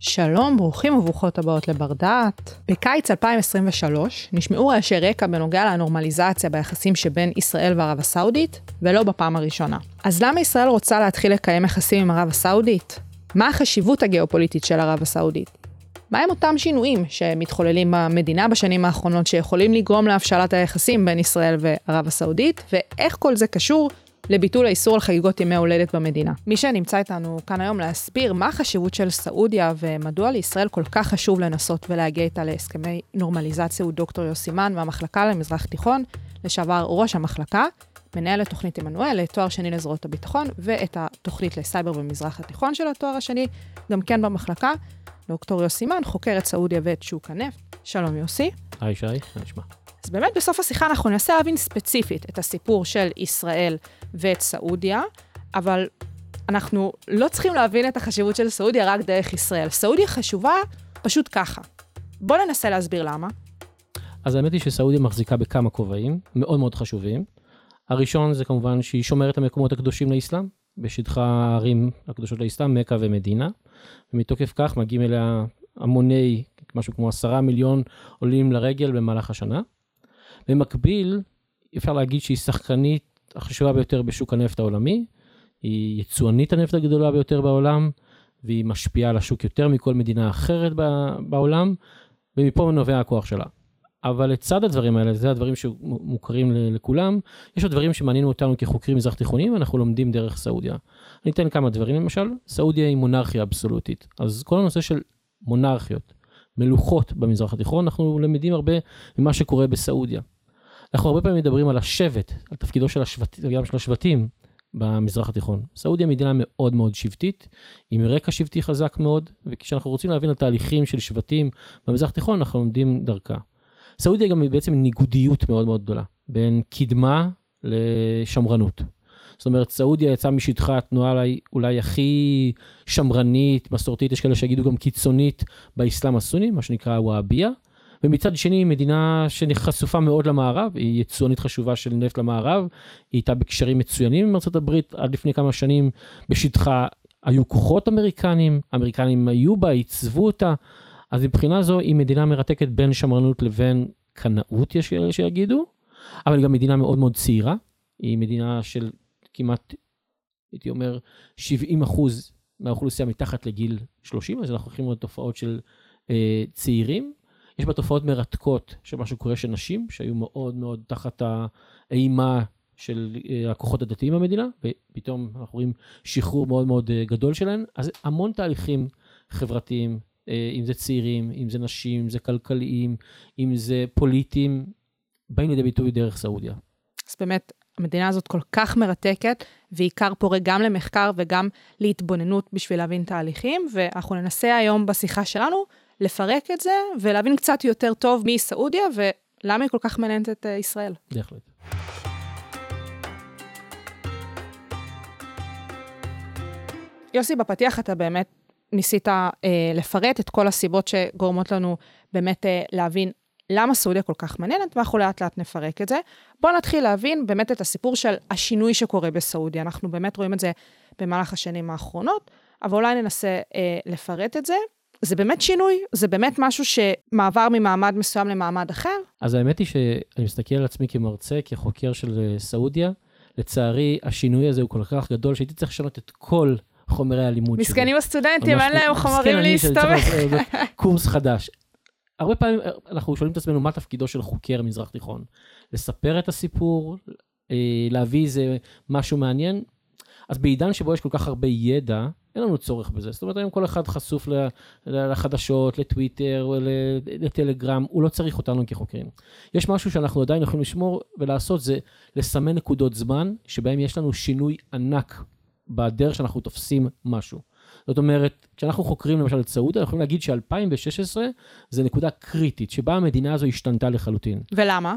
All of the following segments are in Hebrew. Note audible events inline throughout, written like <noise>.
שלום, ברוכים וברוכות הבאות לבר דעת. בקיץ 2023 נשמעו רעשי רקע בנוגע לנורמליזציה ביחסים שבין ישראל וערב הסעודית, ולא בפעם הראשונה. אז למה ישראל רוצה להתחיל לקיים יחסים עם ערב הסעודית? מה החשיבות הגיאופוליטית של ערב הסעודית? מהם אותם שינויים שמתחוללים במדינה בשנים האחרונות שיכולים לגרום להבשלת היחסים בין ישראל וערב הסעודית, ואיך כל זה קשור לביטול האיסור על חגיגות ימי הולדת במדינה. מי שנמצא איתנו כאן היום להסביר מה החשיבות של סעודיה ומדוע לישראל כל כך חשוב לנסות ולהגיע איתה להסכמי נורמליזציה הוא דוקטור יוסי מן מהמחלקה למזרח תיכון, לשעבר ראש המחלקה, מנהל את תוכנית עמנואל לתואר שני לזרועות הביטחון, ואת התוכנית לסייבר במזרח התיכון של התואר השני, גם כן במחלקה. דוקטור יוסי מן חוקר את סעודיה ואת שוק הנפט. שלום יוסי. היי שי, מה נשמע? אז באמת בסוף השיחה אנחנו ננסה להבין ספציפית את הסיפור של ישראל ואת סעודיה, אבל אנחנו לא צריכים להבין את החשיבות של סעודיה רק דרך ישראל. סעודיה חשובה פשוט ככה. בואו ננסה להסביר למה. אז האמת היא שסעודיה מחזיקה בכמה כובעים מאוד מאוד חשובים. הראשון זה כמובן שהיא שומרת המקומות הקדושים לאסלאם, בשטחה הערים הקדושות לאסלאם, מכה ומדינה. ומתוקף כך מגיעים אליה המוני, משהו כמו עשרה מיליון עולים לרגל במהלך השנה. במקביל, אפשר להגיד שהיא שחקנית החשובה ביותר בשוק הנפט העולמי, היא יצואנית הנפט הגדולה ביותר בעולם, והיא משפיעה על השוק יותר מכל מדינה אחרת בעולם, ומפה נובע הכוח שלה. אבל לצד הדברים האלה, זה הדברים שמוכרים לכולם, יש עוד דברים שמעניינו אותנו כחוקרים מזרח תיכוניים, ואנחנו לומדים דרך סעודיה. אני אתן כמה דברים, למשל, סעודיה היא מונרכיה אבסולוטית. אז כל הנושא של מונרכיות, מלוכות במזרח התיכון, אנחנו למדים הרבה ממה שקורה בסעודיה. אנחנו הרבה פעמים מדברים על השבט, על תפקידו של השבטים, גם של השבטים במזרח התיכון. סעודיה מדינה מאוד מאוד שבטית, עם רקע שבטי חזק מאוד, וכשאנחנו רוצים להבין על תהליכים של שבטים במזרח התיכון, אנחנו לומדים דרכה. סעודיה גם היא בעצם ניגודיות מאוד מאוד גדולה, בין קדמה לשמרנות. זאת אומרת, סעודיה יצאה משטחה התנועה אולי, אולי הכי שמרנית, מסורתית, יש כאלה שיגידו גם קיצונית באסלאם הסוני, מה שנקרא וואביה. ומצד שני, מדינה שחשופה מאוד למערב, היא יצואנית חשובה של נפט למערב, היא הייתה בקשרים מצוינים עם ארה"ב עד לפני כמה שנים, בשטחה היו כוחות אמריקנים, אמריקנים היו בה, עיצבו אותה, אז מבחינה זו היא מדינה מרתקת בין שמרנות לבין קנאות, יש כאלה שיגידו, אבל גם מדינה מאוד מאוד צעירה, היא מדינה של כמעט, הייתי אומר, 70 אחוז מהאוכלוסייה מתחת לגיל 30, אז אנחנו הולכים לראות תופעות של אה, צעירים. יש בה תופעות מרתקות של מה שקורה של נשים, שהיו מאוד מאוד תחת האימה של אה, הכוחות הדתיים במדינה, ופתאום אנחנו רואים שחרור מאוד מאוד אה, גדול שלהן. אז המון תהליכים חברתיים, אה, אם זה צעירים, אם זה נשים, אם זה כלכליים, אם זה פוליטיים, באים לידי ביטוי דרך סעודיה. אז באמת, המדינה הזאת כל כך מרתקת, ועיקר פורה גם למחקר וגם להתבוננות בשביל להבין תהליכים, ואנחנו ננסה היום בשיחה שלנו לפרק את זה ולהבין קצת יותר טוב מי סעודיה ולמה היא כל כך מעניינת את אה, ישראל. בהחלט. יוסי, בפתיח אתה באמת ניסית אה, לפרט את כל הסיבות שגורמות לנו באמת אה, להבין למה סעודיה כל כך מעניינת, ואנחנו לאט לאט נפרק את זה. בואו נתחיל להבין באמת את הסיפור של השינוי שקורה בסעודיה. אנחנו באמת רואים את זה במהלך השנים האחרונות, אבל אולי ננסה אה, לפרט את זה. זה באמת שינוי? זה באמת משהו שמעבר ממעמד מסוים למעמד אחר? אז האמת היא שאני מסתכל על עצמי כמרצה, כחוקר של אה, סעודיה. לצערי, השינוי הזה הוא כל כך גדול שהייתי צריך לשנות את כל חומרי הלימוד שלי. מסכנים הסטודנטים, אין להם חומרים להסתובב. קורס חדש. הרבה פעמים אה, אנחנו שואלים את עצמנו מה תפקידו של חוקר מזרח תיכון. לספר את הסיפור, אה, להביא איזה משהו מעניין. אז בעידן שבו יש כל כך הרבה ידע, אין לנו צורך בזה. זאת אומרת, היום כל אחד חשוף לחדשות, לטוויטר, לטלגרם, הוא לא צריך אותנו כחוקרים. יש משהו שאנחנו עדיין יכולים לשמור ולעשות, זה לסמן נקודות זמן, שבהם יש לנו שינוי ענק בדרך שאנחנו תופסים משהו. זאת אומרת, כשאנחנו חוקרים למשל את סעודיה, אנחנו יכולים להגיד ש-2016 זה נקודה קריטית, שבה המדינה הזו השתנתה לחלוטין. ולמה?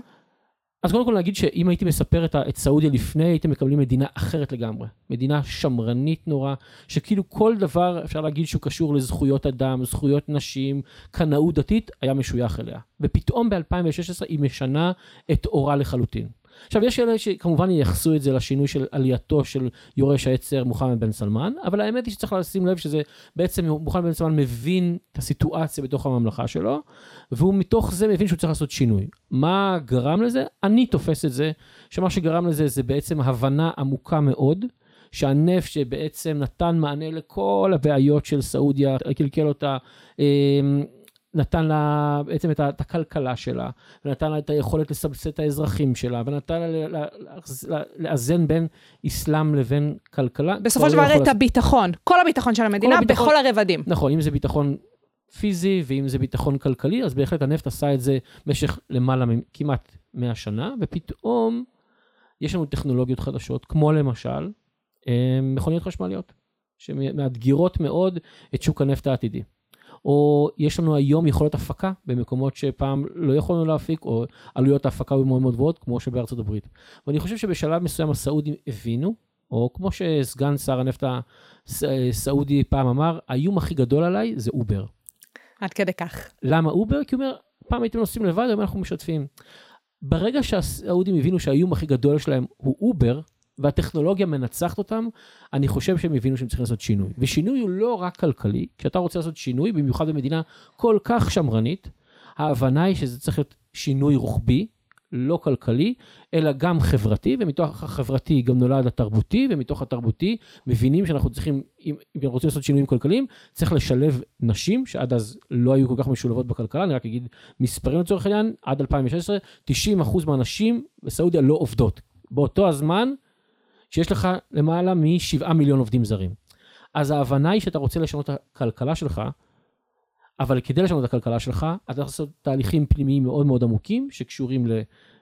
אז קודם כל נגיד שאם הייתי מספר את, את סעודיה לפני, הייתם מקבלים מדינה אחרת לגמרי. מדינה שמרנית נורא, שכאילו כל דבר אפשר להגיד שהוא קשור לזכויות אדם, זכויות נשים, קנאות דתית, היה משוייך אליה. ופתאום ב-2016 היא משנה את אורה לחלוטין. עכשיו, יש כאלה שכמובן ייחסו את זה לשינוי של עלייתו של יורש העצר מוחמד בן סלמן, אבל האמת היא שצריך לשים לב שזה בעצם מוחמד בן סלמן מבין את הסיטואציה בתוך הממלכה שלו, והוא מתוך זה מבין שהוא צריך לעשות שינוי. מה גרם לזה? אני תופס את זה, שמה שגרם לזה זה בעצם הבנה עמוקה מאוד. שהנפט שבעצם נתן מענה לכל הבעיות של סעודיה, קלקל אותה, אמ, נתן לה בעצם את, את הכלכלה שלה, ונתן לה את היכולת לסבסד את האזרחים שלה, ונתן לה לאזן בין אסלאם לבין כלכלה. בסופו של דבר את הביטחון, כל הביטחון של המדינה, הביטחון, בכל הרבדים. נכון, אם זה ביטחון פיזי ואם זה ביטחון כלכלי, אז בהחלט הנפט עשה את זה במשך למעלה מכמעט 100 שנה, ופתאום יש לנו טכנולוגיות חדשות, כמו למשל אה, מכוניות חשמליות, שמאתגרות מאוד את שוק הנפט העתידי. או יש לנו היום יכולת הפקה במקומות שפעם לא יכולנו להפיק, או עלויות ההפקה היו מאוד מאוד גבוהות, כמו שבארצות הברית. ואני חושב שבשלב מסוים הסעודים הבינו, או כמו שסגן שר הנפט הסעודי פעם אמר, האיום הכי גדול עליי זה אובר. עד כדי כך. למה אובר? כי הוא אומר, פעם הייתם נוסעים לבד, היום אנחנו משתפים. ברגע שהסעודים הבינו שהאיום הכי גדול שלהם הוא אובר, והטכנולוגיה מנצחת אותם, אני חושב שהם הבינו שהם צריכים לעשות שינוי. ושינוי הוא לא רק כלכלי, כשאתה רוצה לעשות שינוי, במיוחד במדינה כל כך שמרנית, ההבנה היא שזה צריך להיות שינוי רוחבי, לא כלכלי, אלא גם חברתי, ומתוך החברתי גם נולד התרבותי, ומתוך התרבותי מבינים שאנחנו צריכים, אם, אם רוצים לעשות שינויים כלכליים, צריך לשלב נשים, שעד אז לא היו כל כך משולבות בכלכלה, אני רק אגיד מספרים לצורך העניין, עד 2016, 90% מהנשים בסעודיה לא עובדות. באותו הזמן, שיש לך למעלה משבעה מיליון עובדים זרים. אז ההבנה היא שאתה רוצה לשנות את הכלכלה שלך, אבל כדי לשנות את הכלכלה שלך, אתה צריך לעשות תהליכים פנימיים מאוד מאוד עמוקים, שקשורים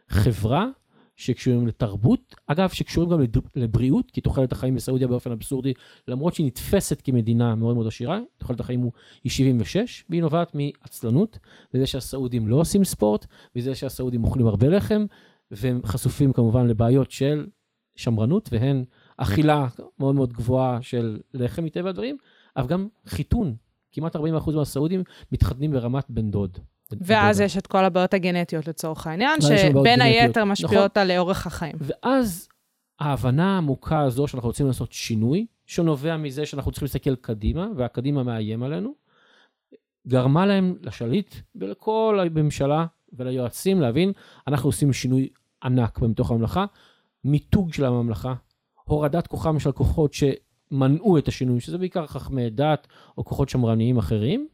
לחברה, שקשורים לתרבות, אגב, שקשורים גם לבריאות, כי תוחלת החיים בסעודיה באופן אבסורדי, למרות שהיא נתפסת כמדינה מאוד מאוד עשירה, תוחלת החיים היא 76, והיא נובעת מעצלנות, וזה שהסעודים לא עושים ספורט, וזה שהסעודים אוכלים הרבה לחם, והם חשופים כמובן לבעיות של שמרנות והן אכילה מאוד מאוד גבוהה של לחם מטבע הדברים, אבל גם חיתון. כמעט 40% מהסעודים מתחתנים ברמת בן דוד. ואז יש את כל הבעיות הגנטיות לצורך העניין, שבין היתר משפיעות נכון. על אורך החיים. ואז ההבנה העמוקה הזו שאנחנו רוצים לעשות שינוי, שנובע מזה שאנחנו צריכים להסתכל קדימה, והקדימה מאיים עלינו, גרמה להם, לשליט ולכל הממשלה וליועצים להבין, אנחנו עושים שינוי ענק במתוך הממלכה, מיתוג של הממלכה, הורדת כוחם של הכוחות שמנעו את השינוי, שזה בעיקר חכמי דת או כוחות שמרניים אחרים,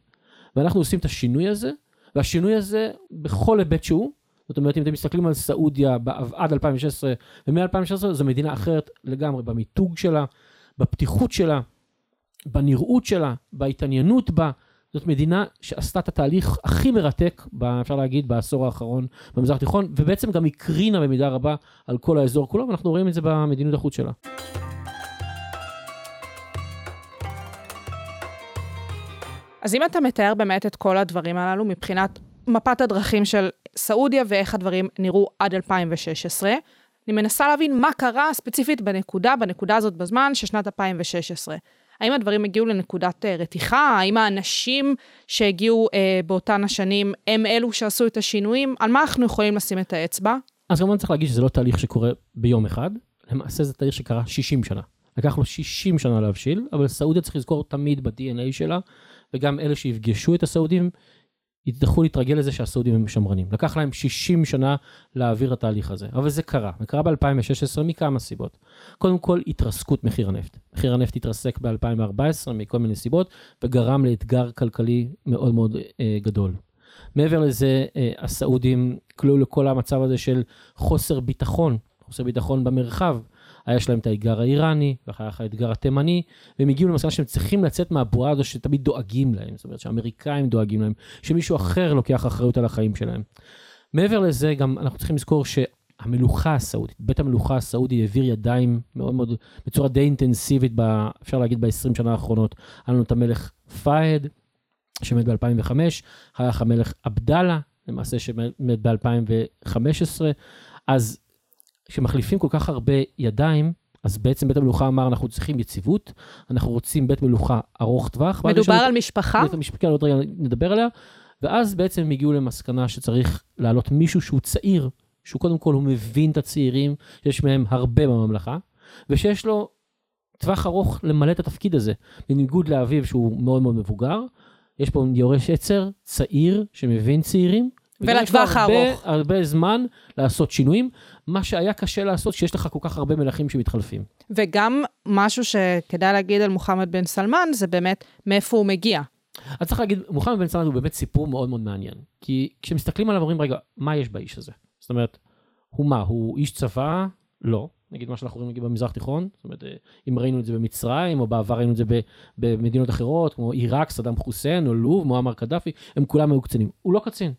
ואנחנו עושים את השינוי הזה, והשינוי הזה בכל היבט שהוא, זאת אומרת, אם אתם מסתכלים על סעודיה עד 2016 ומ-2016, זו מדינה אחרת לגמרי במיתוג שלה, בפתיחות שלה, בנראות שלה, בהתעניינות בה, זאת מדינה שעשתה את התהליך הכי מרתק, אפשר להגיד, בעשור האחרון במזרח התיכון, ובעצם גם הקרינה במידה רבה על כל האזור כולו, ואנחנו רואים את זה במדיניות החוץ שלה. אז אם אתה מתאר באמת את כל הדברים הללו מבחינת מפת הדרכים של סעודיה ואיך הדברים נראו עד 2016, אני מנסה להבין מה קרה ספציפית בנקודה, בנקודה הזאת בזמן של שנת 2016. האם הדברים הגיעו לנקודת אה, רתיחה? האם האנשים שהגיעו אה, באותן השנים הם אלו שעשו את השינויים? על מה אנחנו יכולים לשים את האצבע? אז כמובן צריך להגיד שזה לא תהליך שקורה ביום אחד, למעשה זה תהליך שקרה 60 שנה. לקח לו 60 שנה להבשיל, אבל סעודיה צריך לזכור תמיד ב-DNA שלה, וגם אלה שיפגשו את הסעודים, יצטרכו להתרגל לזה שהסעודים הם שמרנים. לקח להם 60 שנה להעביר את התהליך הזה, אבל זה קרה. זה קרה ב-2016 מכמה סיבות. קודם כל, התרסקות מחיר הנפט. מחיר הנפט התרסק ב-2014 מכל מיני סיבות, וגרם לאתגר כלכלי מאוד מאוד אה, גדול. מעבר לזה, אה, הסעודים כלו לכל המצב הזה של חוסר ביטחון, חוסר ביטחון במרחב. היה שלהם את האתגר האיראני, ואחר כך האתגר התימני, והם הגיעו למסקנה שהם צריכים לצאת מהבועה הזו שתמיד דואגים להם, זאת אומרת שהאמריקאים דואגים להם, שמישהו אחר לוקח אחריות על החיים שלהם. מעבר לזה, גם אנחנו צריכים לזכור שהמלוכה הסעודית, בית המלוכה הסעודי העביר ידיים מאוד מאוד, בצורה די אינטנסיבית, ב, אפשר להגיד ב-20 שנה האחרונות. היה לנו את המלך פאהד, שמת ב-2005, היה לך המלך עבדאללה, למעשה שמת ב-2015, אז כשמחליפים כל כך הרבה ידיים, אז בעצם בית המלוכה אמר, אנחנו צריכים יציבות, אנחנו רוצים בית מלוכה ארוך טווח. מדובר על משפחה? בית המשפחה, עוד רגע נדבר עליה. ואז בעצם הם הגיעו למסקנה שצריך להעלות מישהו שהוא צעיר, שהוא קודם כל, הוא מבין את הצעירים, שיש מהם הרבה בממלכה, ושיש לו טווח ארוך למלא את התפקיד הזה. בניגוד לאביו שהוא מאוד מאוד מבוגר, יש פה יורש עצר, צעיר, שמבין צעירים. ולטווח הארוך. הרבה, הרבה זמן לעשות שינויים, מה שהיה קשה לעשות שיש לך כל כך הרבה מלכים שמתחלפים. וגם משהו שכדאי להגיד על מוחמד בן סלמן, זה באמת מאיפה הוא מגיע. אז צריך להגיד, מוחמד בן סלמן הוא באמת סיפור מאוד מאוד מעניין. כי כשמסתכלים עליו אומרים, רגע, מה יש באיש הזה? זאת אומרת, הוא מה, הוא איש צבא? לא. נגיד מה שאנחנו רואים נגיד במזרח תיכון, זאת אומרת, אם ראינו את זה במצרים, או בעבר ראינו את זה במדינות אחרות, כמו עיראק, סדאם חוסיין, או לוב, מועמר קדאפי, הם כולם היו קצינים. הוא לא קצין.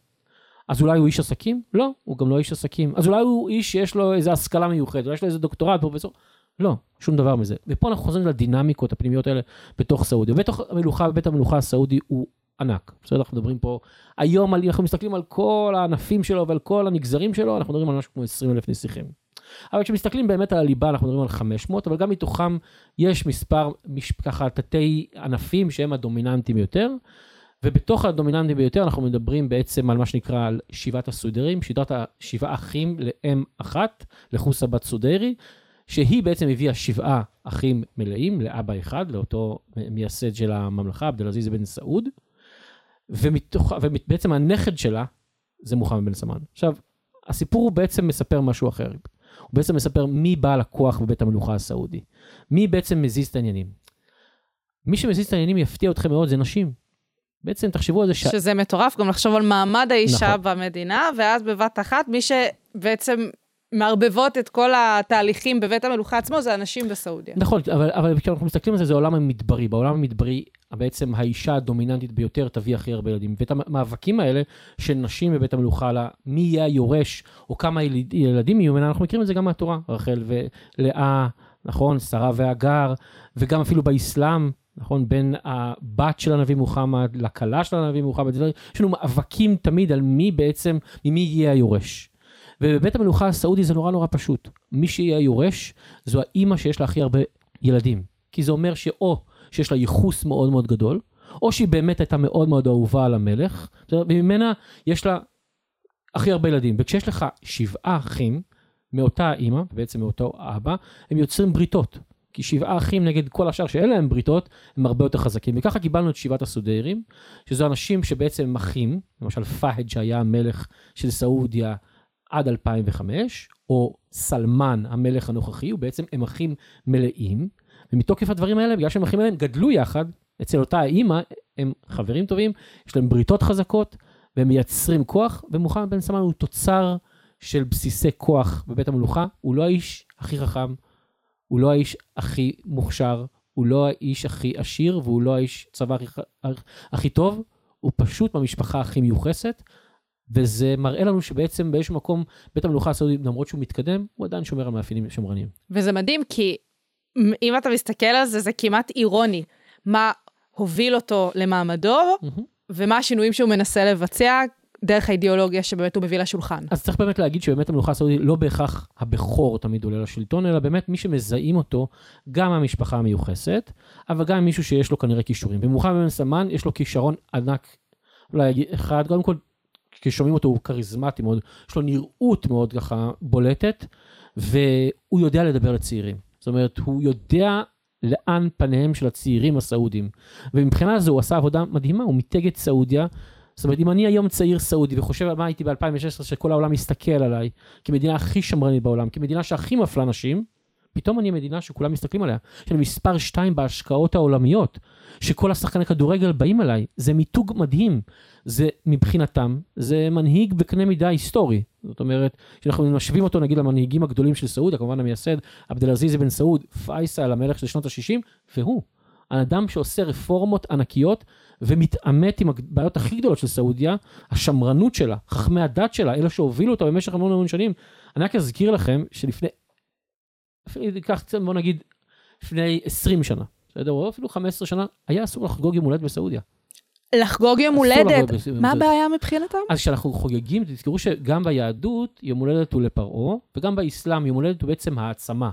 אז אולי הוא איש עסקים? לא, הוא גם לא איש עסקים. אז אולי הוא איש שיש לו איזו השכלה מיוחדת, אולי יש לו איזה דוקטורט, פרופסור. לא, שום דבר מזה. ופה אנחנו חוזרים לדינמיקות הפנימיות האלה בתוך סעודיה. בתוך המלוכה, בית המלוכה הסעודי הוא ענק. בסדר, אנחנו מדברים פה, היום אנחנו מסתכלים על כל הענפים שלו ועל כל הנגזרים שלו, אנחנו מדברים על משהו כמו 20 אלף נסיכים. אבל כשמסתכלים באמת על הליבה, אנחנו מדברים על 500, אבל גם מתוכם יש מספר, ככה, תתי ענפים שהם הדומיננטיים יותר. ובתוך הדומיננטיים ביותר אנחנו מדברים בעצם על מה שנקרא על שבעת הסודרים, שיטת השבעה אחים לאם אחת, לחוסה בת סודרי, שהיא בעצם הביאה שבעה אחים מלאים לאבא אחד, לאותו מייסד של הממלכה, עבד אל-עזיז בן סעוד, ומתוך, ובעצם הנכד שלה זה מוחמד בן סמן. עכשיו, הסיפור בעצם מספר משהו אחר. הוא בעצם מספר מי בעל הכוח בבית המלוכה הסעודי. מי בעצם מזיז את העניינים. מי שמזיז את העניינים יפתיע אתכם מאוד, זה נשים. בעצם תחשבו על זה ש... שזה מטורף, גם לחשוב על מעמד האישה נכון. במדינה, ואז בבת אחת, מי שבעצם מערבבות את כל התהליכים בבית המלוכה עצמו, זה הנשים בסעודיה. נכון, אבל, אבל כשאנחנו מסתכלים על זה, זה העולם המדברי. בעולם המדברי, בעצם האישה הדומיננטית ביותר תביא הכי הרבה ילדים. ואת המאבקים האלה של נשים בבית המלוכה, על מי יהיה היורש, או כמה ילד, ילדים יהיו ממנה, אנחנו מכירים את זה גם מהתורה. רחל ולאה, נכון, שרה והגר, וגם אפילו באסלאם, נכון, בין הבת של הנביא מוחמד לכלה של הנביא מוחמד, יש לנו מאבקים תמיד על מי בעצם, ממי יהיה היורש. ובבית המלוכה הסעודי זה נורא נורא פשוט. מי שיהיה היורש, זו האימא שיש לה הכי הרבה ילדים. כי זה אומר שאו שיש לה ייחוס מאוד מאוד גדול, או שהיא באמת הייתה מאוד מאוד אהובה על המלך, וממנה יש לה הכי הרבה ילדים. וכשיש לך שבעה אחים מאותה אימא, בעצם מאותו אבא, הם יוצרים בריתות. כי שבעה אחים נגד כל השאר שאין להם בריתות, הם הרבה יותר חזקים. וככה קיבלנו את שבעת הסודרים, שזה אנשים שבעצם הם אחים, למשל פהד שהיה המלך של סעודיה עד 2005, או סלמן המלך הנוכחי, הוא בעצם הם אחים מלאים, ומתוקף הדברים האלה, בגלל שהם אחים מלאים, גדלו יחד, אצל אותה האימא, הם חברים טובים, יש להם בריתות חזקות, והם מייצרים כוח, ומוחמד בן סלמן הוא תוצר של בסיסי כוח בבית המלוכה, הוא לא האיש הכי חכם, הוא לא האיש הכי מוכשר, הוא לא האיש הכי עשיר, והוא לא האיש צבא הכי, הכי טוב, הוא פשוט במשפחה הכי מיוחסת, וזה מראה לנו שבעצם באיזשהו מקום, בית המלוכה הסעודית, למרות שהוא מתקדם, הוא עדיין שומר על מאפיינים שמרניים. וזה מדהים, כי אם אתה מסתכל על זה, זה כמעט אירוני. מה הוביל אותו למעמדו, mm-hmm. ומה השינויים שהוא מנסה לבצע דרך האידיאולוגיה שבאמת הוא מביא לשולחן. אז צריך באמת להגיד שבאמת המלוכה הסעודית לא בהכרח הבכור תמיד עולה לשלטון, אלא באמת מי שמזהים אותו, גם המשפחה המיוחסת, אבל גם מישהו שיש לו כנראה כישורים. במוחמד בן סמן יש לו כישרון ענק, אולי אחד, קודם כל, כששומעים אותו הוא כריזמטי מאוד, יש לו נראות מאוד ככה בולטת, והוא יודע לדבר לצעירים. זאת אומרת, הוא יודע לאן פניהם של הצעירים הסעודים. ומבחינה זו הוא עשה עבודה מדהימה, הוא מיתג את סעודיה. זאת אומרת, אם אני היום צעיר סעודי וחושב על מה הייתי ב-2016, שכל העולם מסתכל עליי, כמדינה הכי שמרנית בעולם, כמדינה שהכי מפלה נשים, פתאום אני מדינה שכולם מסתכלים עליה. לנו מספר 2 בהשקעות העולמיות, שכל השחקני כדורגל באים אליי. זה מיתוג מדהים. זה מבחינתם, זה מנהיג בקנה מידה היסטורי. זאת אומרת, כשאנחנו משווים אותו נגיד למנהיגים הגדולים של סעודיה, כמובן המייסד עבד אל-עזיז בן סעוד, פייסל המלך של שנות ה-60, והוא. האדם שעושה רפורמות ענקיות ומתעמת עם הבעיות הכי גדולות של סעודיה, השמרנות שלה, חכמי הדת שלה, אלה שהובילו אותה במשך המון המון שנים. אני רק אזכיר לכם שלפני, ניקח קצת, בוא נגיד, לפני 20 שנה, בסדר? או אפילו 15 שנה, היה אסור לחגוג יום הולדת בסעודיה. לחגוג יום הולדת, מה הבעיה מבחינתם? אז כשאנחנו חוגגים, תזכרו שגם ביהדות יום הולדת הוא לפרעה, וגם באסלאם יום הולדת הוא בעצם העצמה.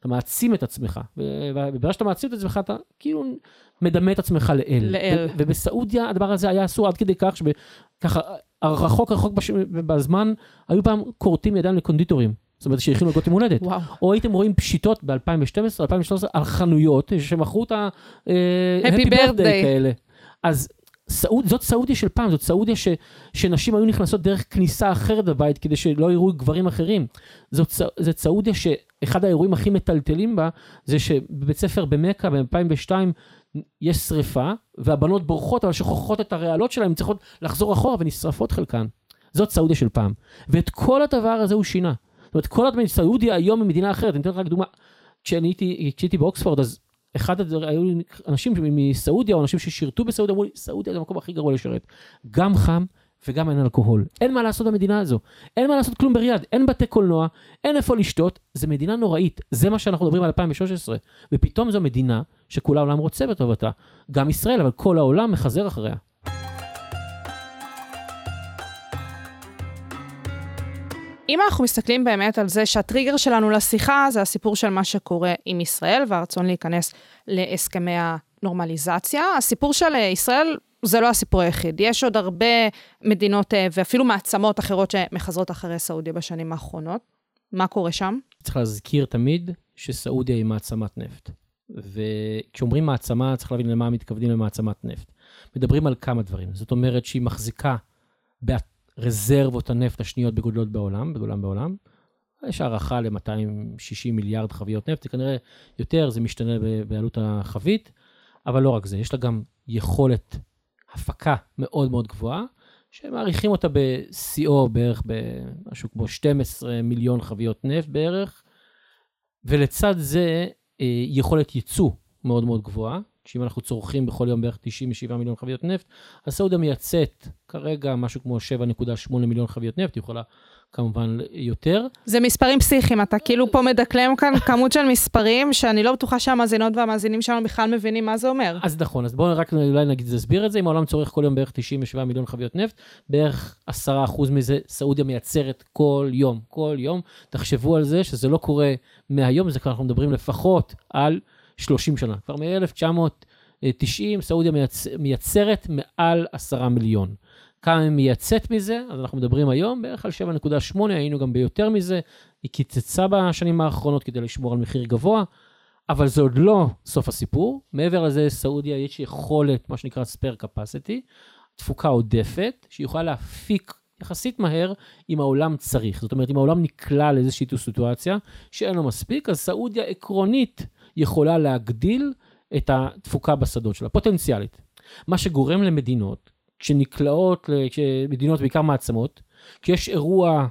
אתה מעצים את עצמך, וברגע שאתה מעצים את עצמך, אתה כאילו מדמה את עצמך לאל. לאל. ובסעודיה הדבר הזה היה אסור עד כדי כך שככה, רחוק רחוק בש- בזמן, היו פעם כורתים ידיים לקונדיטורים. זאת אומרת שהכינו עוגות יום הולדת. וואו. או הייתם רואים פשיטות ב-2012, 2013 על חנויות שמכרו את ה... אה, Happy birthday. כאלה. אז סעוד, זאת סעודיה של פעם, זאת סעודיה ש, שנשים היו נכנסות דרך כניסה אחרת בבית כדי שלא יראו גברים אחרים. זאת, זאת סעודיה שאחד האירועים הכי מטלטלים בה זה שבבית ספר במכה ב-2002 יש שריפה והבנות בורחות אבל שוכחות את הרעלות שלהן, הן צריכות לחזור אחורה ונשרפות חלקן. זאת סעודיה של פעם. ואת כל הדבר הזה הוא שינה. זאת אומרת, כל הדברים, סעודיה היום היא מדינה אחרת. אני אתן לך רק דוגמה. כשאני הייתי, כשהייתי באוקספורד, אז אחד, היו אנשים מסעודיה, או אנשים ששירתו בסעודיה, אמרו לי, סעודיה זה המקום הכי גרוע לשרת. גם חם וגם אין אלכוהול. אין מה לעשות במדינה הזו. אין מה לעשות כלום בריאד. אין בתי קולנוע, אין איפה לשתות. זו מדינה נוראית. זה מה שאנחנו מדברים על 2013. ופתאום זו מדינה שכל העולם רוצה בטובתה. גם ישראל, אבל כל העולם מחזר אחריה. אם אנחנו מסתכלים באמת על זה שהטריגר שלנו לשיחה זה הסיפור של מה שקורה עם ישראל והרצון להיכנס להסכמי הנורמליזציה, הסיפור של אה, ישראל זה לא הסיפור היחיד, יש עוד הרבה מדינות אה, ואפילו מעצמות אחרות שמחזרות אחרי סעודיה בשנים האחרונות. מה קורה שם? צריך להזכיר תמיד שסעודיה היא מעצמת נפט. וכשאומרים מעצמה, צריך להבין למה מתכוונים למעצמת נפט. מדברים על כמה דברים. זאת אומרת שהיא מחזיקה ברזרבות הנפט השניות בגודלות בעולם, בגודלם בעולם. יש הערכה ל-260 מיליארד חביות נפט, זה כנראה יותר, זה משתנה בעלות החבית, אבל לא רק זה, יש לה גם יכולת הפקה מאוד מאוד גבוהה, שמעריכים אותה בשיאו בערך במשהו כמו 12 מיליון חביות נפט בערך, ולצד זה אה, יכולת ייצוא מאוד מאוד גבוהה, שאם אנחנו צורכים בכל יום בערך 97 מיליון חביות נפט, אז סעודיה מייצאת כרגע משהו כמו 7.8 מיליון חביות נפט, היא יכולה כמובן יותר. זה מספרים פסיכיים, אתה כאילו פה מדקלם כאן <laughs> כמות של מספרים שאני לא בטוחה שהמאזינות והמאזינים שלנו בכלל מבינים מה זה אומר. אז נכון, אז בואו רק אולי נגיד, נסביר את זה, אם העולם צורך כל יום בערך 97 מיליון חביות נפט, בערך 10% מזה סעודיה מייצרת כל יום, כל יום. תחשבו על זה שזה לא קורה מהיום, זה כבר אנחנו מדברים לפחות על 30 שנה. כבר מ-1990 סעודיה מייצ... מייצרת מעל 10 מיליון. כמה היא מייצאת מזה, אז אנחנו מדברים היום בערך על 7.8, היינו גם ביותר מזה. היא קיצצה בשנים האחרונות כדי לשמור על מחיר גבוה, אבל זה עוד לא סוף הסיפור. מעבר לזה, סעודיה יש יכולת, מה שנקרא spare capacity, תפוקה עודפת, שהיא יכולה להפיק יחסית מהר אם העולם צריך. זאת אומרת, אם העולם נקלע לאיזושהי סיטואציה שאין לו מספיק, אז סעודיה עקרונית יכולה להגדיל את התפוקה בשדות שלה, פוטנציאלית. מה שגורם למדינות, כשנקלעות, מדינות בעיקר מעצמות, כשיש אירוע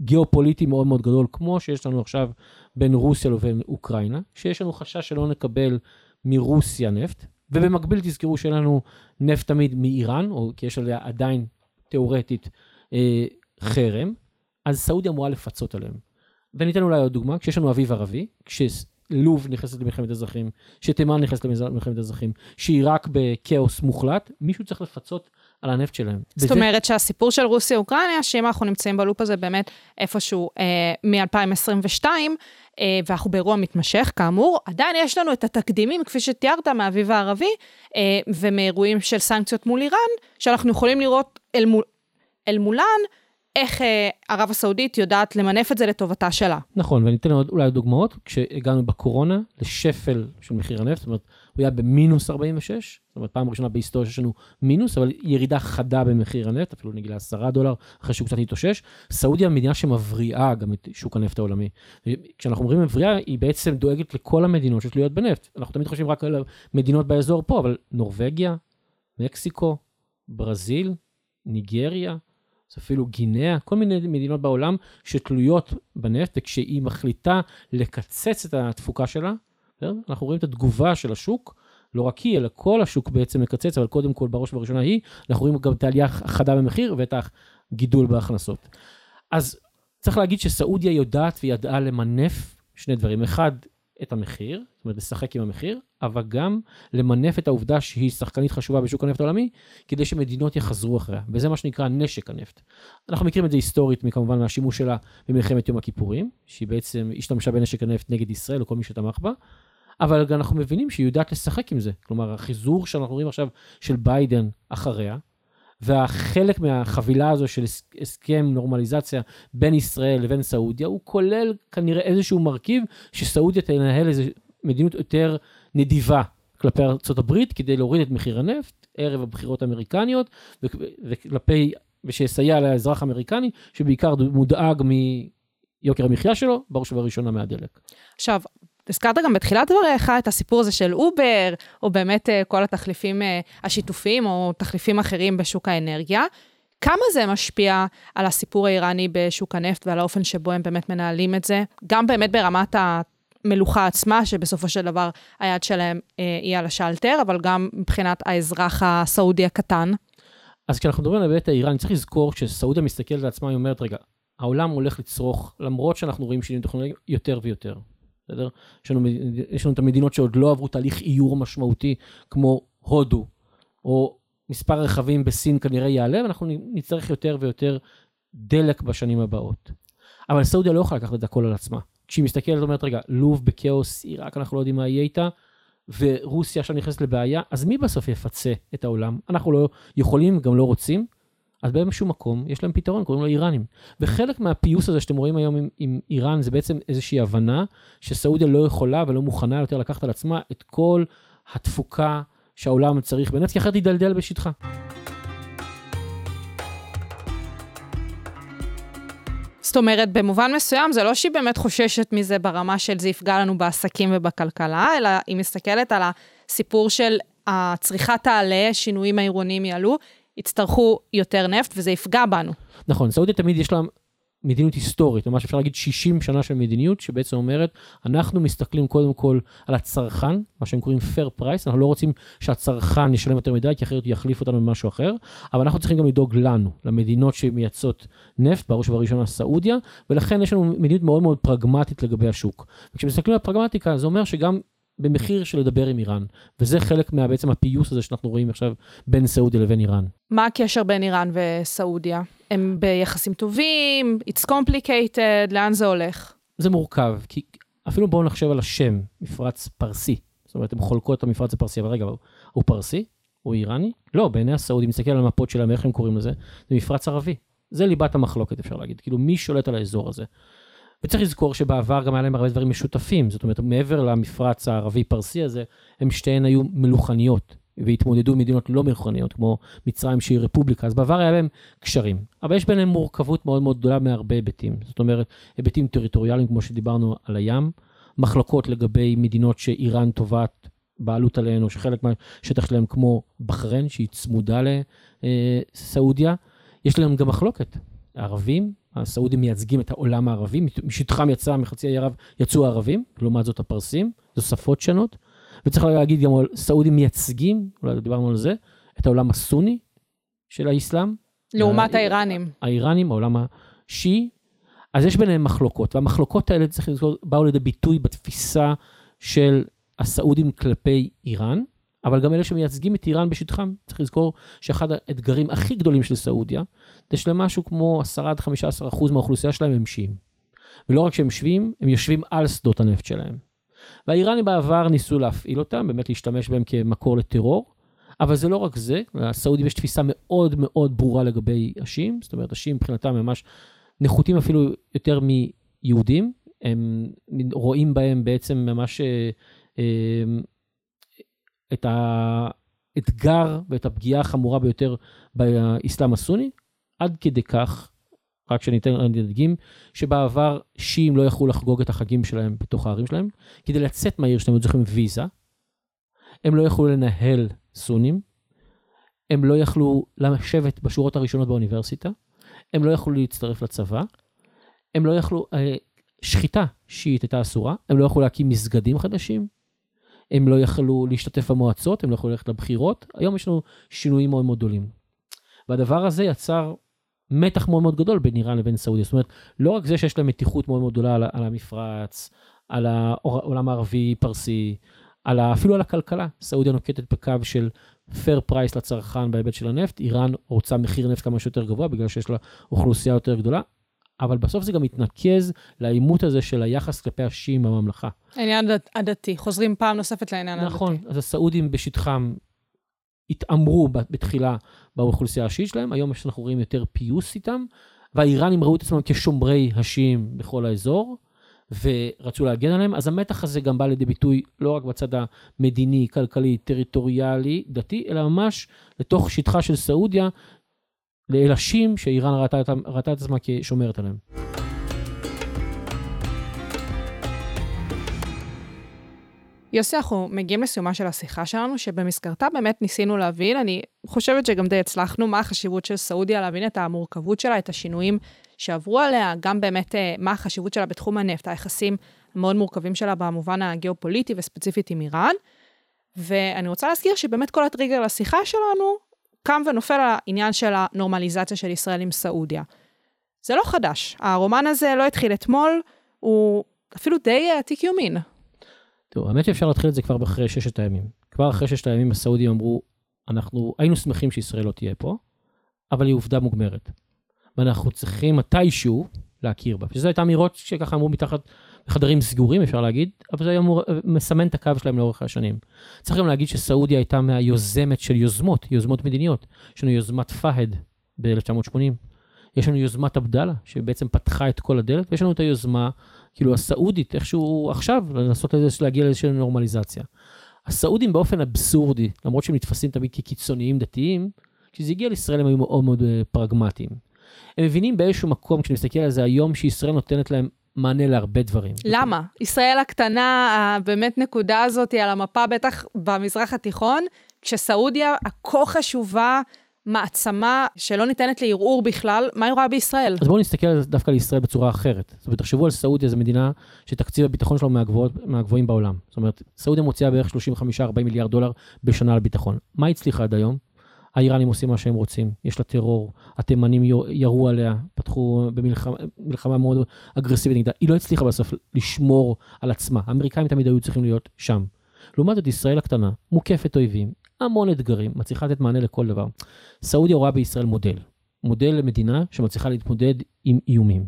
גיאופוליטי מאוד מאוד גדול, כמו שיש לנו עכשיו בין רוסיה לבין אוקראינה, שיש לנו חשש שלא נקבל מרוסיה נפט, ובמקביל תזכרו שאין לנו נפט תמיד מאיראן, או כי יש עליה עדיין תיאורטית אה, חרם, אז סעודיה אמורה לפצות עליהם. וניתן אולי עוד דוגמה, כשיש לנו אביב ערבי, כשלוב נכנסת למלחמת אזרחים, שתימן נכנסת למלחמת אזרחים, שעיראק בכאוס מוחלט, מישהו צריך לפצות על הנפט שלהם. זאת וזה- אומרת שהסיפור של רוסיה-אוקראינה, שאם אנחנו נמצאים בלופ הזה באמת איפשהו אה, מ-2022, אה, ואנחנו באירוע מתמשך, כאמור, עדיין יש לנו את התקדימים, כפי שתיארת, מהאביב הערבי, אה, ומאירועים של סנקציות מול איראן, שאנחנו יכולים לראות אל, מול, אל מולן, איך אה, ערב הסעודית יודעת למנף את זה לטובתה שלה. נכון, ואני אתן עוד אולי דוגמאות, כשהגענו בקורונה לשפל של מחיר הנפט, זאת אומרת, הוא היה במינוס 46, זאת אומרת, פעם ראשונה בהיסטוריה שיש לנו מינוס, אבל ירידה חדה במחיר הנפט, אפילו נגיד ל-10 דולר, אחרי שהוא קצת התאושש. סעודיה מדינה שמבריאה גם את שוק הנפט העולמי. כשאנחנו אומרים מבריאה, היא בעצם דואגת לכל המדינות שתלויות בנפט. אנחנו תמיד חושבים רק על המדינות באזור פה, אבל נורבגיה, מקסיקו, ברזיל, ניגריה, אפילו גינאה, כל מיני מדינות בעולם שתלויות בנפט, וכשהיא מחליטה לקצץ את התפוקה שלה? אנחנו רואים את התגובה של השוק, לא רק היא, אלא כל השוק בעצם מקצץ, אבל קודם כל, בראש ובראשונה היא, אנחנו רואים גם את העלייה החדה במחיר ואת הגידול בהכנסות. אז צריך להגיד שסעודיה יודעת וידעה למנף שני דברים. אחד, את המחיר, זאת אומרת, לשחק עם המחיר, אבל גם למנף את העובדה שהיא שחקנית חשובה בשוק הנפט העולמי, כדי שמדינות יחזרו אחריה, וזה מה שנקרא נשק הנפט. אנחנו מכירים את זה היסטורית, כמובן, מהשימוש שלה במלחמת יום הכיפורים, שהיא בעצם השתמשה בנשק הנפט נגד ישראל או כל מי שתמך בה, אבל אנחנו מבינים שהיא יודעת לשחק עם זה. כלומר, החיזור שאנחנו רואים עכשיו של ביידן אחריה, והחלק מהחבילה הזו של הסכם נורמליזציה בין ישראל לבין סעודיה, הוא כולל כנראה איזשהו מרכיב שסעודיה תנהל איזו מדיניות יותר נדיבה כלפי ארה"ב כדי להוריד את מחיר הנפט ערב הבחירות האמריקניות, וכלפי, ושיסייע לאזרח האמריקני, שבעיקר מודאג מיוקר המחיה שלו, בראש ובראשונה מהדלק. עכשיו, הזכרת גם בתחילת דבריך את הסיפור הזה של אובר, או באמת אה, כל התחליפים אה, השיתופיים, או תחליפים אחרים בשוק האנרגיה. כמה זה משפיע על הסיפור האיראני בשוק הנפט ועל האופן שבו הם באמת מנהלים את זה? גם באמת ברמת המלוכה עצמה, שבסופו של דבר היד שלהם אה, היא על השלטר, אבל גם מבחינת האזרח הסעודי הקטן. אז כשאנחנו מדברים על ההיבט האיראני, צריך לזכור שסעודיה מסתכלת על עצמה, היא אומרת, רגע, העולם הולך לצרוך, למרות שאנחנו רואים שינוי טכנולוגי, יותר ויותר. בסדר? יש לנו, יש לנו את המדינות שעוד לא עברו תהליך איור משמעותי, כמו הודו, או מספר רכבים בסין כנראה יעלה, ואנחנו נצטרך יותר ויותר דלק בשנים הבאות. אבל סעודיה לא יכולה לקחת את הכל על עצמה. כשהיא מסתכלת, אומרת, רגע, לוב בכאוס, עיראק, אנחנו לא יודעים מה יהיה איתה, ורוסיה עכשיו נכנסת לבעיה, אז מי בסוף יפצה את העולם? אנחנו לא יכולים, גם לא רוצים. אז באיזשהו מקום יש להם פתרון, קוראים לו איראנים. וחלק מהפיוס הזה שאתם רואים היום עם, עם איראן זה בעצם איזושהי הבנה שסעודיה לא יכולה ולא מוכנה יותר לקחת על עצמה את כל התפוקה שהעולם צריך בנפט, כי אחרת ידלדל בשטחה. זאת אומרת, במובן מסוים זה לא שהיא באמת חוששת מזה ברמה של זה יפגע לנו בעסקים ובכלכלה, אלא היא מסתכלת על הסיפור של הצריכה תעלה, שינויים העירוניים יעלו, יצטרכו יותר נפט וזה יפגע בנו. נכון, סעודיה תמיד יש לה מדיניות היסטורית, ממש אפשר להגיד 60 שנה של מדיניות, שבעצם אומרת, אנחנו מסתכלים קודם כל על הצרכן, מה שהם קוראים fair price, אנחנו לא רוצים שהצרכן ישלם יותר מדי, כי אחרת הוא יחליף אותנו במשהו אחר, אבל אנחנו צריכים גם לדאוג לנו, למדינות שמייצאות נפט, בראש ובראשונה סעודיה, ולכן יש לנו מדיניות מאוד מאוד פרגמטית לגבי השוק. וכשמסתכלים על פרגמטיקה, זה אומר שגם במחיר של לדבר עם איראן. וזה חלק מהבעצם הפיוס הזה שאנחנו רואים עכשיו בין סעודיה לבין איראן. מה הקשר בין איראן וסעודיה? הם ביחסים טובים? It's complicated? לאן זה הולך? זה מורכב, כי אפילו בואו נחשב על השם, מפרץ פרסי. זאת אומרת, הן חולקות את המפרץ הפרסי, אבל רגע, הוא פרסי? הוא איראני? לא, בעיני הסעודים, מסתכל על המפות שלהם, איך הם קוראים לזה, זה מפרץ ערבי. זה ליבת המחלוקת, אפשר להגיד. כאילו, מי שולט על האזור הזה? וצריך לזכור שבעבר גם היה להם הרבה דברים משותפים, זאת אומרת, מעבר למפרץ הערבי-פרסי הזה, הם שתיהן היו מלוכניות, והתמודדו עם מדינות לא מלוכניות, כמו מצרים שהיא רפובליקה, אז בעבר היה להם קשרים. אבל יש ביניהם מורכבות מאוד מאוד גדולה מהרבה היבטים. זאת אומרת, היבטים טריטוריאליים, כמו שדיברנו על הים, מחלוקות לגבי מדינות שאיראן תובעת בעלות עליהן, או שחלק מהשטח שלהם, כמו בחריין, שהיא צמודה לסעודיה, יש להם גם מחלוקת. הערבים הסעודים מייצגים את העולם הערבי, משטחם יצא, מחצי האי ערב יצאו הערבים, לעומת זאת הפרסים, זו שפות שונות. וצריך להגיד גם, סעודים מייצגים, אולי דיברנו על זה, את העולם הסוני של האסלאם. לעומת האיראנים. האיראנים, העולם השיעי. אז יש ביניהם מחלוקות, והמחלוקות האלה, צריך לזכור, באו לידי ביטוי בתפיסה של הסעודים כלפי איראן, אבל גם אלה שמייצגים את איראן בשטחם. צריך לזכור שאחד האתגרים הכי גדולים של סעודיה, זה שלהם משהו כמו 10 עד 15 אחוז מהאוכלוסייה שלהם הם שיעים. ולא רק שהם שווים, הם יושבים על שדות הנפט שלהם. והאיראנים בעבר ניסו להפעיל אותם, באמת להשתמש בהם כמקור לטרור, אבל זה לא רק זה, לסעודים יש תפיסה מאוד מאוד ברורה לגבי השיעים, זאת אומרת, השיעים מבחינתם ממש נחותים אפילו יותר מיהודים, הם רואים בהם בעצם ממש אה, אה, את האתגר ואת הפגיעה החמורה ביותר באסלאם הסוני, עד כדי כך, רק שאני אתן לדגים, שבעבר שיעים לא יכלו לחגוג את החגים שלהם בתוך הערים שלהם. כדי לצאת מהעיר שלהם, הם צריכים ויזה. הם לא יכלו לנהל סונים. הם לא יכלו לשבת בשורות הראשונות באוניברסיטה. הם לא יכלו להצטרף לצבא. הם לא יכלו, אה, שחיטה שיעית הייתה אסורה. הם לא יכלו להקים מסגדים חדשים. הם לא יכלו להשתתף במועצות, הם לא יכלו ללכת לבחירות. היום יש לנו שינויים מאוד מאוד גדולים. והדבר הזה יצר מתח מאוד מאוד גדול בין איראן לבין סעודיה. זאת אומרת, לא רק זה שיש להם מתיחות מאוד מאוד גדולה על, על המפרץ, על העולם הערבי-פרסי, אפילו על הכלכלה. סעודיה נוקטת בקו של fair price לצרכן בהיבט של הנפט, איראן רוצה מחיר נפט כמה שיותר גבוה בגלל שיש לה אוכלוסייה יותר גדולה, אבל בסוף זה גם מתנקז לעימות הזה של היחס כלפי השיעים בממלכה. העניין הדתי, חוזרים פעם נוספת לעניין הדתי. נכון, אז הסעודים בשטחם התעמרו בתחילה באוכלוסייה השיעית שלהם, היום אנחנו רואים יותר פיוס איתם, והאיראנים ראו את עצמם כשומרי השיעים בכל האזור. ורצו להגן עליהם, אז המתח הזה גם בא לידי ביטוי לא רק בצד המדיני, כלכלי, טריטוריאלי, דתי, אלא ממש לתוך שטחה של סעודיה, לאלשים שאיראן ראתה, ראתה את עצמה כשומרת עליהם. יוסי, אנחנו מגיעים לסיומה של השיחה שלנו, שבמסגרתה באמת ניסינו להבין, אני חושבת שגם די הצלחנו, מה החשיבות של סעודיה, להבין את המורכבות שלה, את השינויים שעברו עליה, גם באמת אה, מה החשיבות שלה בתחום הנפט, היחסים המאוד מורכבים שלה במובן הגיאופוליטי וספציפית עם איראן. ואני רוצה להזכיר שבאמת כל הטריגר לשיחה שלנו קם ונופל על העניין של הנורמליזציה של ישראל עם סעודיה. זה לא חדש, הרומן הזה לא התחיל אתמול, הוא אפילו די עתיק יומין. תראו, האמת שאפשר להתחיל את זה כבר אחרי ששת הימים. כבר אחרי ששת הימים הסעודים אמרו, אנחנו היינו שמחים שישראל לא תהיה פה, אבל היא עובדה מוגמרת. ואנחנו צריכים מתישהו להכיר בה. שזו הייתה אמירות שככה אמרו מתחת בחדרים סגורים, אפשר להגיד, אבל זה היה אמור, מסמן את הקו שלהם לאורך השנים. צריך גם להגיד שסעודיה הייתה מהיוזמת של יוזמות, יוזמות מדיניות. יש לנו יוזמת פהד ב-1980, יש לנו יוזמת עבדאללה, שבעצם פתחה את כל הדלת, ויש לנו את היוזמה, כאילו הסעודית, איכשהו עכשיו, לנסות להגיע לאיזושהי נורמליזציה. הסעודים באופן אבסורדי, למרות שהם נתפסים תמיד כקיצוניים דתיים, כשזה הגיע לישראל הם היו מאוד מאוד אה, פרגמטיים. הם מבינים באיזשהו מקום, כשאני מסתכל על זה היום, שישראל נותנת להם מענה להרבה דברים. למה? ישראל הקטנה, באמת נקודה הזאת על המפה, בטח במזרח התיכון, כשסעודיה הכה חשובה, מעצמה שלא ניתנת לערעור בכלל, מה היא רואה בישראל? אז בואו נסתכל דווקא על ישראל בצורה אחרת. זאת אומרת, תחשבו על סעודיה, זו מדינה שתקציב הביטחון שלו מהגבוהות, מהגבוהים בעולם. זאת אומרת, סעודיה מוציאה בערך 35-40 מיליארד דולר בשנה על ביטחון. מה היא הצליחה עד היום? האיראנים עושים מה שהם רוצים, יש לה טרור, התימנים ירו עליה, פתחו במלחמה מאוד אגרסיבית נגדה, היא לא הצליחה בסוף לשמור על עצמה, האמריקאים תמיד היו צריכים להיות שם. לעומת זאת, ישראל הקטנה, מוקפת אויבים, המון אתגרים, מצליחה לתת מענה לכל דבר. סעודיה רואה בישראל מודל, מודל למדינה שמצליחה להתמודד עם איומים.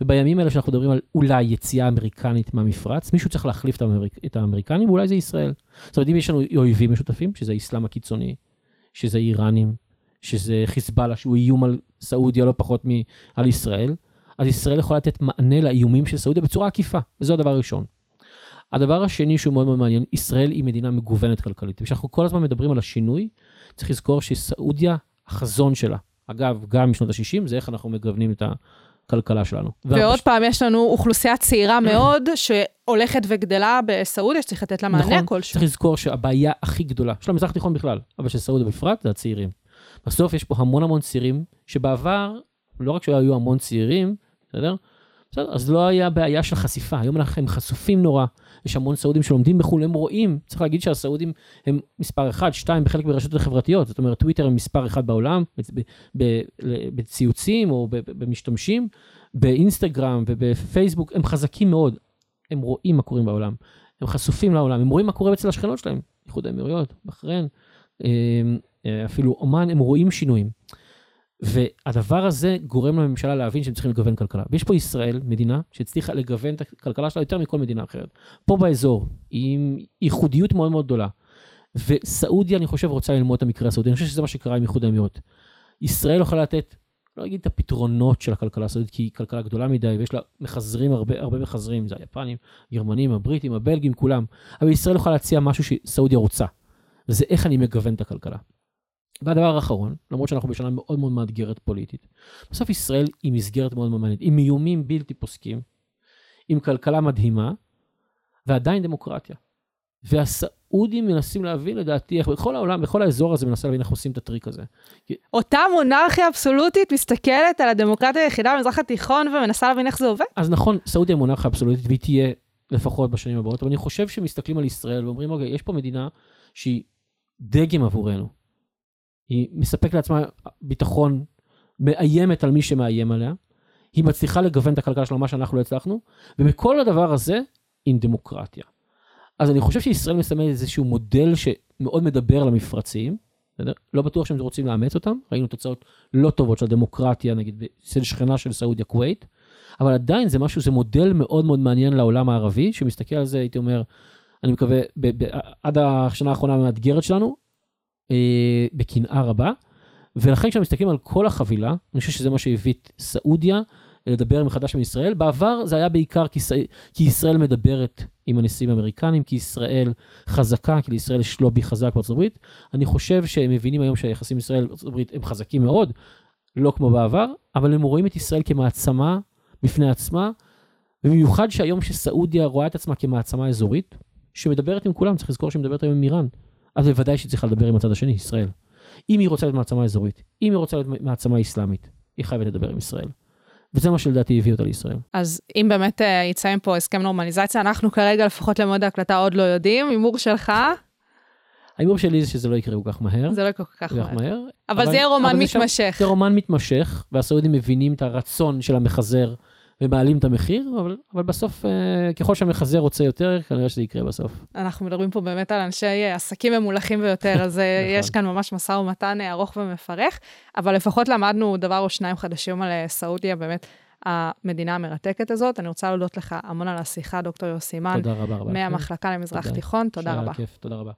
ובימים האלה שאנחנו מדברים על אולי יציאה אמריקנית מהמפרץ, מישהו צריך להחליף את, האמריק, את האמריקנים, ואולי זה ישראל. זאת אומרת, אם יש לנו אויבים משותפים, שזה האסלאם הקיצוני, שזה איראנים, שזה חיזבאללה, שהוא איום על סעודיה לא פחות מעל ישראל, אז ישראל יכולה לתת מענה לאיומים של סעודיה בצורה עקיפה, וזה הדבר הראשון. הדבר השני שהוא מאוד מאוד מעניין, ישראל היא מדינה מגוונת כלכלית. וכשאנחנו כל הזמן מדברים על השינוי, צריך לזכור שסעודיה, החזון שלה, אגב, גם משנות ה-60, זה איך אנחנו מגוונים את הכלכלה שלנו. ועוד והפש... פעם, יש לנו אוכלוסייה צעירה מאוד, שהולכת וגדלה בסעודיה, שצריך לתת לה מענה נכון, כלשהו. צריך לזכור שהבעיה הכי גדולה, של המזרח התיכון בכלל, אבל של סעודיה בפרט, זה הצעירים. בסוף יש פה המון המון צעירים, שבעבר, לא רק שהיו המון צעירים, בסדר? בסדר, אז לא היה בעיה של חשיפה, היום אנחנו חשופים נורא, יש המון סעודים שלומדים בחו"ל, הם רואים, צריך להגיד שהסעודים הם מספר 1, 2 בחלק מהרשתות החברתיות, זאת אומרת, טוויטר הם מספר 1 בעולם, בציוצים או במשתמשים, באינסטגרם ובפייסבוק, הם חזקים מאוד, הם רואים מה קורה בעולם, הם חשופים לעולם, הם רואים מה קורה אצל השכנות שלהם, איחוד האמירויות, בחריין, אמ, אפילו אומן, הם רואים שינויים. והדבר הזה גורם לממשלה להבין שהם צריכים לגוון כלכלה. ויש פה ישראל, מדינה, שהצליחה לגוון את הכלכלה שלה יותר מכל מדינה אחרת. פה באזור, עם ייחודיות מאוד מאוד גדולה. וסעודיה, אני חושב, רוצה ללמוד את המקרה הסעודי. אני חושב שזה מה שקרה עם איחוד האמירות. ישראל יכולה לתת, לא אגיד את הפתרונות של הכלכלה הסעודית, כי היא כלכלה גדולה מדי, ויש לה מחזרים, הרבה, הרבה מחזרים, זה היפנים, הגרמנים, הבריטים, הבלגים, כולם. אבל ישראל יכולה להציע משהו שסעודיה רוצה. וזה איך אני מגוון את הכלכלה. והדבר האחרון, למרות שאנחנו בשנה מאוד מאוד מאתגרת פוליטית, בסוף ישראל היא מסגרת מאוד מאוד מעניינת, עם איומים בלתי פוסקים, עם כלכלה מדהימה, ועדיין דמוקרטיה. והסעודים מנסים להבין לדעתי איך בכל העולם, בכל האזור הזה מנסה להבין איך עושים את הטריק הזה. אותה מונרכיה אבסולוטית מסתכלת על הדמוקרטיה היחידה במזרח התיכון ומנסה להבין איך זה עובד? אז נכון, סעודיה מונרכיה אבסולוטית והיא תהיה לפחות בשנים הבאות, אבל אני חושב שמסתכלים על ישראל ואומרים, אוקיי, יש פה מדינה שהיא דגם עבורנו. היא מספקת לעצמה ביטחון, מאיימת על מי שמאיים עליה, היא מצליחה לגוון את הכלכלה שלה, מה שאנחנו לא הצלחנו, ובכל הדבר הזה, עם דמוקרטיה. אז אני חושב שישראל מסמלת איזשהו מודל שמאוד מדבר למפרצים, בסדר? לא בטוח שהם רוצים לאמץ אותם, ראינו תוצאות לא טובות של הדמוקרטיה, נגיד, אצל שכנה של סעודיה כווית, אבל עדיין זה משהו, זה מודל מאוד מאוד מעניין לעולם הערבי, שמסתכל על זה, הייתי אומר, אני מקווה, ב- ב- עד השנה האחרונה המאתגרת שלנו, אה, בקנאה רבה, ולכן כשאנחנו מסתכלים על כל החבילה, אני חושב שזה מה שהביא את סעודיה לדבר מחדש עם ישראל. בעבר זה היה בעיקר כי ישראל מדברת עם הנשיאים האמריקנים, כי ישראל חזקה, כי לישראל יש לובי חזק בארצות הברית. אני חושב שהם מבינים היום שהיחסים עם ישראל בארצות הברית הם חזקים מאוד, לא כמו בעבר, אבל הם רואים את ישראל כמעצמה בפני עצמה, במיוחד שהיום שסעודיה רואה את עצמה כמעצמה אזורית, שמדברת עם כולם, צריך לזכור שהיא מדברת היום עם איראן, אז בוודאי שהיא צריכה לדבר עם הצד השני, ישראל. אם היא רוצה להיות מעצמה אזורית, אם היא רוצה להיות מעצמה אסלאמית, היא חייבת לדבר עם ישראל. וזה מה שלדעתי הביא אותה לישראל. אז אם באמת uh, יצא מפה הסכם נורמליזציה, אנחנו כרגע לפחות למועד ההקלטה עוד לא יודעים, הימור שלך? ההימור שלי זה שזה לא יקרה כל כך מהר. זה לא יקרה כל כך מהר. מהר. אבל, אבל זה יהיה רומן מתמשך. זה רומן מתמשך, והסעודים מבינים את הרצון של המחזר ומעלים את המחיר, אבל, אבל בסוף, אה, ככל שהמחזר רוצה יותר, כנראה שזה יקרה בסוף. אנחנו מדברים פה באמת על אנשי אה, עסקים ממולחים ביותר, אז אה, נכון. יש כאן ממש משא ומתן ארוך ומפרך, אבל לפחות למדנו דבר או שניים חדשים על סעודיה, באמת. המדינה המרתקת הזאת. אני רוצה להודות לך המון על השיחה, דוקטור יוסי מן. תודה רבה רבה. מהמחלקה למזרח תודה. תיכון, תודה רבה. כיף, תודה רבה.